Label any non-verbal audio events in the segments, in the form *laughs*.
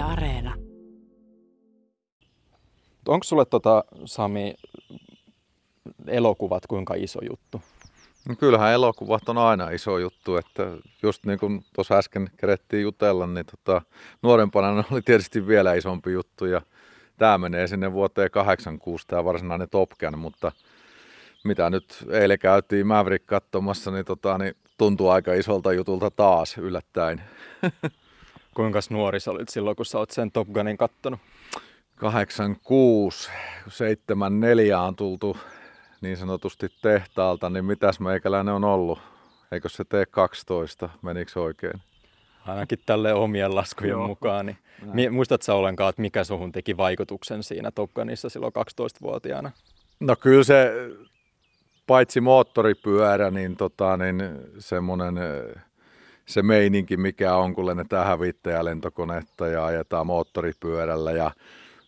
Yle Areena. Onko sulle tota, Sami elokuvat kuinka iso juttu? No kyllähän elokuvat on aina iso juttu, että just niin kuin tuossa äsken kerettiin jutella, niin tota, nuorempana oli tietysti vielä isompi juttu ja tämä menee sinne vuoteen 86 tämä varsinainen Top Gun, mutta mitä nyt eilen käytiin Maverick katsomassa, niin, tota, niin tuntuu aika isolta jutulta taas yllättäen. *laughs* Kuinka nuori sä olit silloin, kun sä oot sen Top Gunin kattonut? 86, 74 on tultu niin sanotusti tehtaalta, niin mitäs meikäläinen on ollut? Eikö se tee 12? Menikö oikein? Ainakin tälle omien laskujen Joo. mukaan. Niin. Muistatko sä ollenkaan, että mikä suhun teki vaikutuksen siinä Top Gunissa silloin 12-vuotiaana? No kyllä se, paitsi moottoripyörä, niin, tota, niin semmoinen se meininki, mikä on, kun lennetään hävittäjälentokonetta ja ajetaan moottoripyörällä ja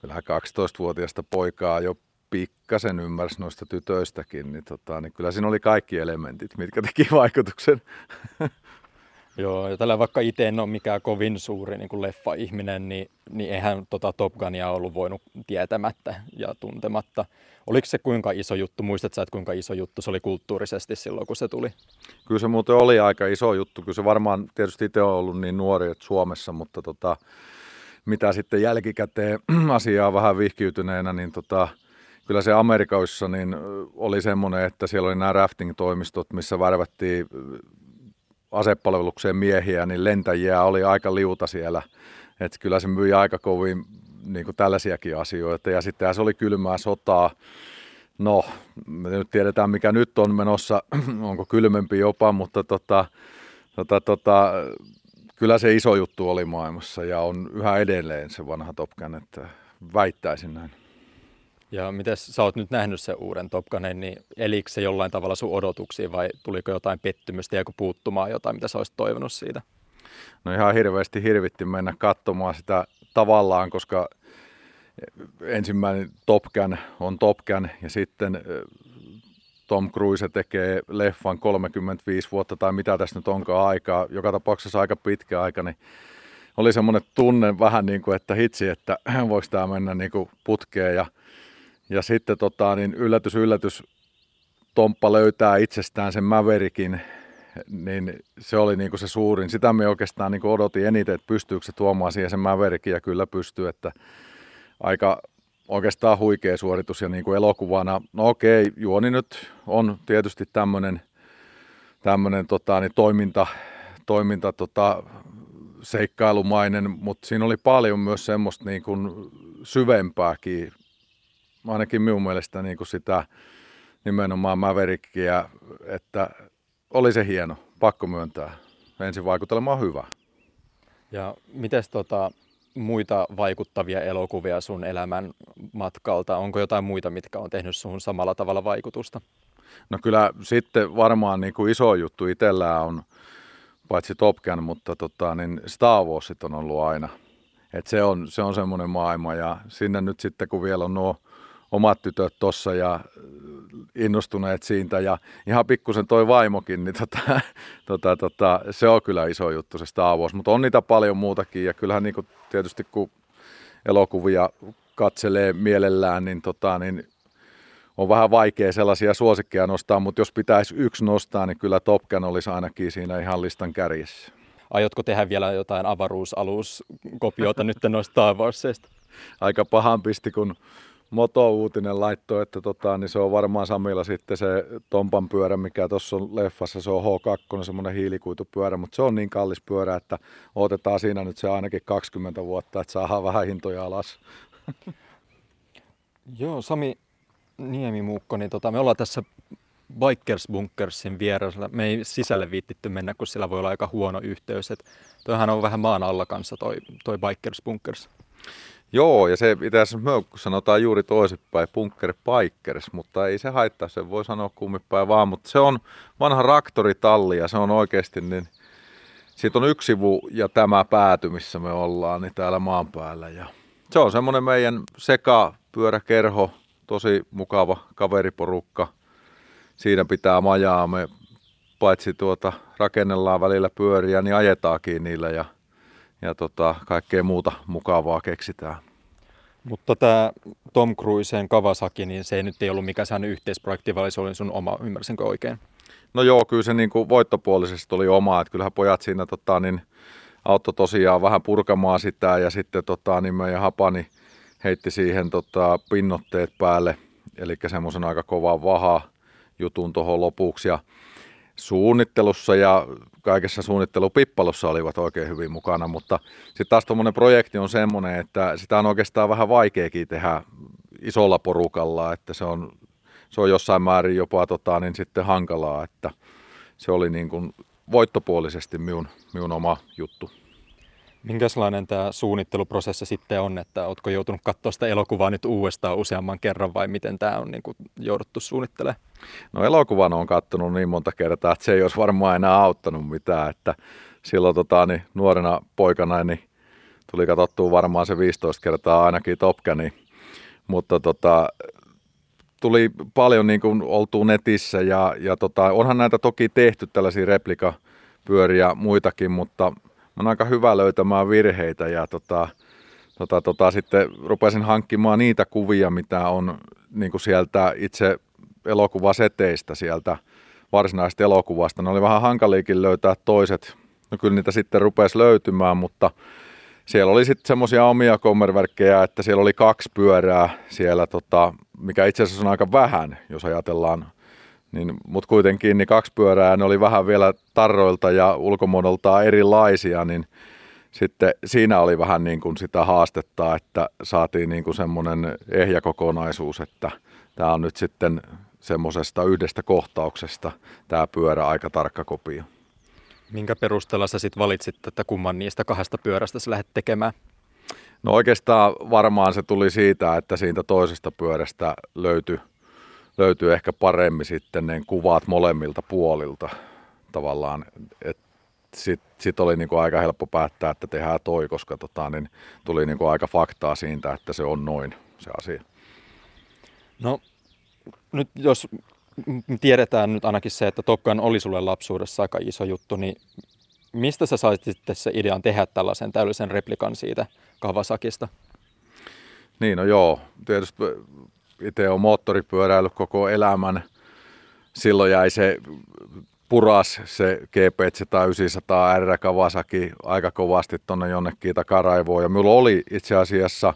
kyllähän 12-vuotiaasta poikaa jo pikkasen ymmärsi noista tytöistäkin, niin, tota, niin kyllä siinä oli kaikki elementit, mitkä teki vaikutuksen. *laughs* Joo, ja tällä vaikka itse en ole mikään kovin suuri niin kuin leffa-ihminen, niin, niin eihän tota Top Gunia ollut voinut tietämättä ja tuntematta. Oliko se kuinka iso juttu? Muistatko että kuinka iso juttu se oli kulttuurisesti silloin, kun se tuli? Kyllä se muuten oli aika iso juttu. Kyllä se varmaan tietysti itse on ollut niin nuori että Suomessa, mutta tota, mitä sitten jälkikäteen *clears throat* asiaa vähän vihkiytyneenä, niin tota, kyllä se Amerikassa niin oli semmoinen, että siellä oli nämä rafting-toimistot, missä värvättiin asepalvelukseen miehiä, niin lentäjiä oli aika liuta siellä. Että kyllä se myi aika kovin niin kuin tällaisiakin asioita. Ja sitten se oli kylmää sotaa. No, me nyt tiedetään mikä nyt on menossa, *clears throat* onko kylmempi jopa, mutta tota, tota, tota, kyllä se iso juttu oli maailmassa ja on yhä edelleen se vanha Top Gun, että väittäisin näin. Ja miten sä oot nyt nähnyt sen uuden Top Gunin, niin elikö se jollain tavalla sun odotuksiin vai tuliko jotain pettymystä ja puuttumaan jotain, mitä sä olisit toivonut siitä? No ihan hirveästi hirvitti mennä katsomaan sitä tavallaan, koska ensimmäinen Top Gun on Top Gun ja sitten Tom Cruise tekee leffan 35 vuotta tai mitä tässä nyt onkaan aikaa, joka tapauksessa aika pitkä aika, niin oli semmoinen tunne vähän niin kuin, että hitsi, että *clears throat* voiko tämä mennä niin kuin putkeen ja ja sitten tota, niin yllätys, yllätys, Tomppa löytää itsestään sen Maverickin, niin se oli niin kuin se suurin. Sitä me oikeastaan niin kuin odotin eniten, että pystyykö se tuomaan siihen sen Maverickin ja kyllä pystyy, että aika oikeastaan huikea suoritus ja niin kuin elokuvana, no okei, juoni nyt on tietysti tämmöinen tämmöinen tota, niin toiminta, toiminta tota, seikkailumainen, mutta siinä oli paljon myös semmoista niin kuin syvempääkin ainakin minun mielestä niin kuin sitä nimenomaan Maverickia, että oli se hieno, pakko myöntää. Ensin vaikutelma on hyvä. Ja miten tota, muita vaikuttavia elokuvia sun elämän matkalta? Onko jotain muita, mitkä on tehnyt sun samalla tavalla vaikutusta? No kyllä sitten varmaan niin kuin iso juttu itsellään on, paitsi Top Gun, mutta tota, niin Star Warsit on ollut aina. Et se on, se on semmoinen maailma ja sinne nyt sitten kun vielä on nuo omat tytöt tuossa ja äh, innostuneet siitä ja ihan pikkusen toi vaimokin, niin tota, *laughs* tota, tota, se on kyllä iso juttu se Star Wars, mutta on niitä paljon muutakin ja kyllähän niin kuin tietysti kun elokuvia katselee mielellään, niin, tota, niin on vähän vaikea sellaisia suosikkeja nostaa, mutta jos pitäisi yksi nostaa, niin kyllä Top Gun olisi ainakin siinä ihan listan kärjessä. Aiotko tehdä vielä jotain avaruusaluskopiota nyt noista Star Warsista? Aika pahan pisti, kun Moto-uutinen laittoi, että tota, niin se on varmaan Samilla sitten se Tompan pyörä, mikä tuossa on leffassa, se on H2, semmoinen hiilikuitupyörä, mutta se on niin kallis pyörä, että otetaan siinä nyt se ainakin 20 vuotta, että saadaan vähän hintoja alas. *laughs* Joo, Sami Niemimuukko, niin tota, me ollaan tässä Bikers Bunkersin vieressä. Me ei sisälle viittitty mennä, kun sillä voi olla aika huono yhteys. Et toihan on vähän maan alla kanssa toi, toi Bikers Bunkers. Joo, ja se itse asiassa sanotaan juuri toisinpäin, bunker bikers, mutta ei se haittaa, se voi sanoa kummipäin vaan, mutta se on vanha raktoritalli ja se on oikeasti niin, siitä on yksi sivu ja tämä pääty, missä me ollaan, niin täällä maan päällä. Ja se on semmoinen meidän sekapyöräkerho, tosi mukava kaveriporukka. Siinä pitää majaa, me paitsi tuota rakennellaan välillä pyöriä, niin ajetaakin niillä ja ja tota, kaikkea muuta mukavaa keksitään. Mutta tämä Tom Cruisen Kawasaki, niin se ei nyt ei ollut mikään sellainen yhteisprojekti, vaan se oli sun oma, ymmärsinkö oikein? No joo, kyllä se niin kuin voittopuolisesti oli oma, että kyllähän pojat siinä tota, niin, auttoi tosiaan vähän purkamaan sitä ja sitten tota, niin meidän hapani heitti siihen tota, pinnotteet päälle, eli semmoisen aika kovan vaha jutun tuohon lopuksi ja suunnittelussa ja kaikessa suunnittelupippalossa olivat oikein hyvin mukana, mutta sitten taas tuommoinen projekti on semmoinen, että sitä on oikeastaan vähän vaikeakin tehdä isolla porukalla, että se on, se on jossain määrin jopa tota, niin sitten hankalaa, että se oli niin kuin voittopuolisesti minun, minun oma juttu. Minkälainen tämä suunnitteluprosessi sitten on, että oletko joutunut katsoa sitä elokuvaa nyt uudestaan useamman kerran vai miten tämä on niin kuin jouduttu suunnittelemaan? No elokuvan on katsonut niin monta kertaa, että se ei olisi varmaan enää auttanut mitään, että silloin tota, niin nuorena poikana niin tuli katsottua varmaan se 15 kertaa ainakin Top mutta tota, tuli paljon niin kuin oltu netissä ja, ja tota, onhan näitä toki tehty tällaisia replikapyöriä muitakin, mutta on aika hyvä löytämään virheitä ja tota, tota, tota, sitten rupesin hankkimaan niitä kuvia, mitä on niin kuin sieltä itse elokuvaseteistä sieltä varsinaisesta elokuvasta. Ne oli vähän hankaliikin löytää toiset. No kyllä niitä sitten rupesi löytymään, mutta siellä oli sitten semmoisia omia kommerverkkejä, että siellä oli kaksi pyörää siellä, tota, mikä itse asiassa on aika vähän, jos ajatellaan niin, mutta kuitenkin niin kaksi pyörää, ne oli vähän vielä tarroilta ja ulkomuodoltaan erilaisia, niin sitten siinä oli vähän niin kuin sitä haastetta, että saatiin niin kuin semmoinen ehjä kokonaisuus, että tämä on nyt sitten semmoisesta yhdestä kohtauksesta tämä pyörä aika tarkka kopio. Minkä perusteella sä sitten valitsit, että kumman niistä kahdesta pyörästä sä lähdet tekemään? No oikeastaan varmaan se tuli siitä, että siitä toisesta pyörästä löytyi löytyy ehkä paremmin sitten ne kuvat molemmilta puolilta tavallaan. Sitten sit oli niinku aika helppo päättää, että tehdään toi, koska tota, niin tuli niinku aika faktaa siitä, että se on noin se asia. No nyt jos tiedetään nyt ainakin se, että Top Gun oli sulle lapsuudessa aika iso juttu, niin mistä sä sait sitten se idean tehdä tällaisen täydellisen replikan siitä Kawasakista? Niin, no joo. Tietysti itse olen moottoripyöräillyt koko elämän. Silloin jäi se puras se GP 900 R Kawasaki aika kovasti tuonne jonnekin takaraivoon. Ja minulla oli itse asiassa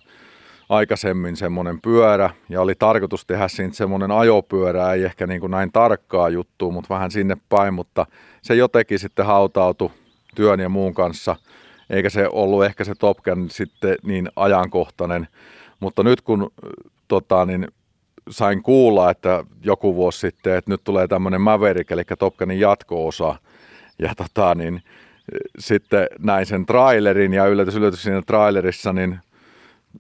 aikaisemmin semmoinen pyörä ja oli tarkoitus tehdä siitä semmoinen ajopyörä, ei ehkä niin kuin näin tarkkaa juttua, mutta vähän sinne päin, mutta se jotenkin sitten hautautui työn ja muun kanssa, eikä se ollut ehkä se Top Gun sitten niin ajankohtainen. Mutta nyt kun tota, niin sain kuulla, että joku vuosi sitten, että nyt tulee tämmöinen Maverick, eli Top Gunin jatko-osa. Ja tota, niin, sitten näin sen trailerin ja yllätys, yllätys siinä trailerissa, niin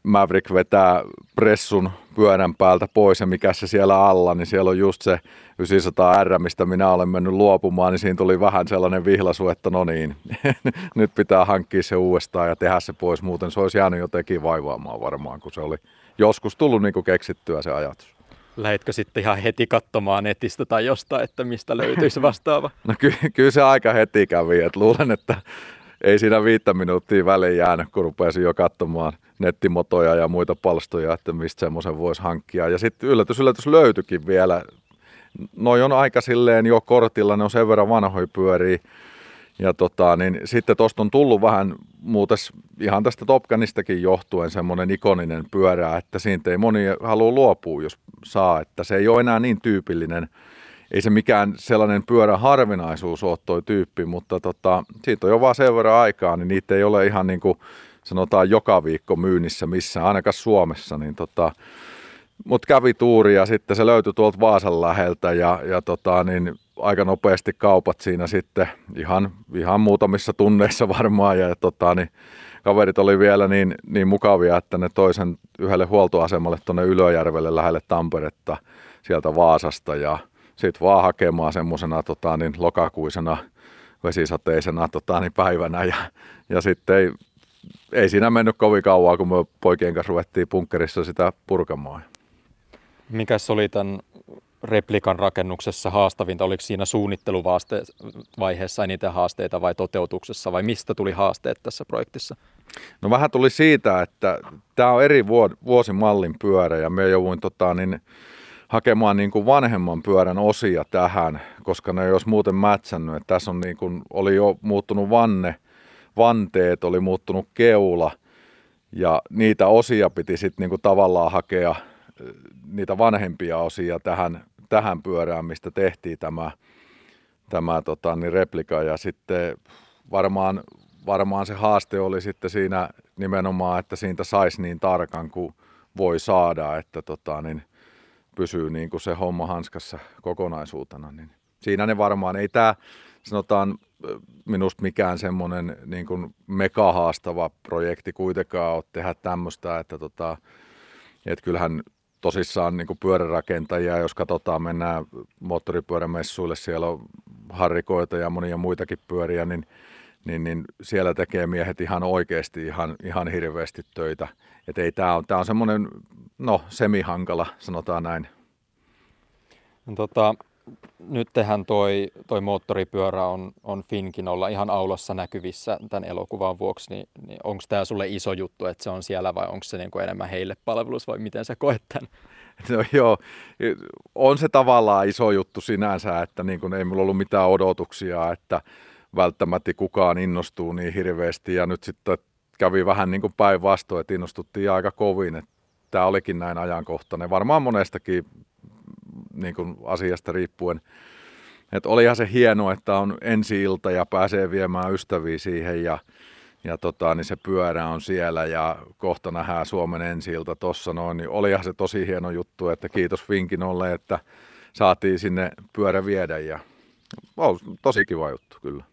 Maverick vetää pressun pyörän päältä pois ja mikä se siellä alla, niin siellä on just se 900 R, mistä minä olen mennyt luopumaan, niin siinä tuli vähän sellainen vihlasu, että no niin, *laughs* nyt pitää hankkia se uudestaan ja tehdä se pois, muuten se olisi jäänyt jotenkin vaivaamaan varmaan, kun se oli joskus tullut niin kuin keksittyä se ajatus. Lähetkö sitten ihan heti katsomaan netistä tai jostain, että mistä löytyisi *laughs* vastaava? No ky- kyllä se aika heti kävi, että luulen, että ei siinä viittä minuuttia väliin jäänyt, kun rupesin jo katsomaan nettimotoja ja muita palstoja, että mistä semmoisen voisi hankkia. Ja sitten yllätys, yllätys löytyikin vielä. Noi on aika silleen jo kortilla, ne on sen verran vanhoja pyöriä, ja tota, niin sitten tuosta on tullut vähän muutas ihan tästä Top Ganistakin johtuen semmoinen ikoninen pyörä, että siitä ei moni halua luopua, jos saa, että se ei ole enää niin tyypillinen. Ei se mikään sellainen pyörän harvinaisuus ole toi tyyppi, mutta tota, siitä on jo vaan sen verran aikaa, niin niitä ei ole ihan niin kuin sanotaan joka viikko myynnissä missään, ainakaan Suomessa, niin tota, mutta kävi tuuri ja sitten se löytyi tuolta Vaasan läheltä ja, ja tota, niin aika nopeasti kaupat siinä sitten ihan, ihan muutamissa tunneissa *laughs* varmaan ja tota, niin kaverit oli vielä niin, niin mukavia, että ne toisen yhdelle huoltoasemalle tuonne Ylöjärvelle lähelle Tamperetta sieltä Vaasasta ja sitten vaan hakemaan semmoisena tota, niin lokakuisena vesisateisena tota, niin päivänä ja, ja sitten ei, ei siinä mennyt kovin kauan, kun me poikien kanssa ruvettiin punkkerissa sitä purkamaan. Mikäs oli tämän replikan rakennuksessa haastavinta? Oliko siinä suunnitteluvaiheessa eniten haasteita vai toteutuksessa vai mistä tuli haasteet tässä projektissa? No vähän tuli siitä, että tämä on eri vuosimallin pyörä ja me jouduin tota, niin, hakemaan niin kuin vanhemman pyörän osia tähän, koska ne ei olisi muuten mätsännyt. Että tässä on niin kuin, oli jo muuttunut vanne, vanteet, oli muuttunut keula ja niitä osia piti sitten niin tavallaan hakea niitä vanhempia osia tähän, tähän pyörään, mistä tehtiin tämä, tämä tota, niin replika ja sitten varmaan, varmaan se haaste oli sitten siinä nimenomaan, että siitä saisi niin tarkan kuin voi saada, että tota, niin pysyy niin kuin se homma hanskassa kokonaisuutena. Niin siinä ne varmaan, ei tämä sanotaan minusta mikään semmoinen niin kuin megahaastava projekti kuitenkaan ole tehdä tämmöistä, että tota, et kyllähän tosissaan niin pyörärakentajia, jos katsotaan, mennään moottoripyörämessuille, siellä on harrikoita ja monia muitakin pyöriä, niin, niin, niin siellä tekee miehet ihan oikeasti ihan, ihan hirveästi töitä. Ei, tämä on, tää on semmoinen, no, semihankala, sanotaan näin. No, tota, nyt tehän toi, toi moottoripyörä on, on Finkin olla ihan aulassa näkyvissä tämän elokuvan vuoksi, niin, niin onko tämä sulle iso juttu, että se on siellä vai onko se niin kuin enemmän heille palvelus vai miten sä koet tämän? *laughs* No joo, on se tavallaan iso juttu sinänsä, että niin kuin ei mulla ollut mitään odotuksia, että välttämättä kukaan innostuu niin hirveästi ja nyt sitten kävi vähän niin päinvastoin, että innostuttiin aika kovin, että tämä olikin näin ajankohtainen. Varmaan monestakin niin kuin asiasta riippuen. Et olihan se hieno, että on ensi ilta ja pääsee viemään ystäviä siihen ja, ja tota, niin se pyörä on siellä ja kohta nähdään Suomen ensi ilta tossa noin, niin olihan se tosi hieno juttu, että kiitos Finkinolle, että saatiin sinne pyörä viedä ja on tosi kiva juttu kyllä.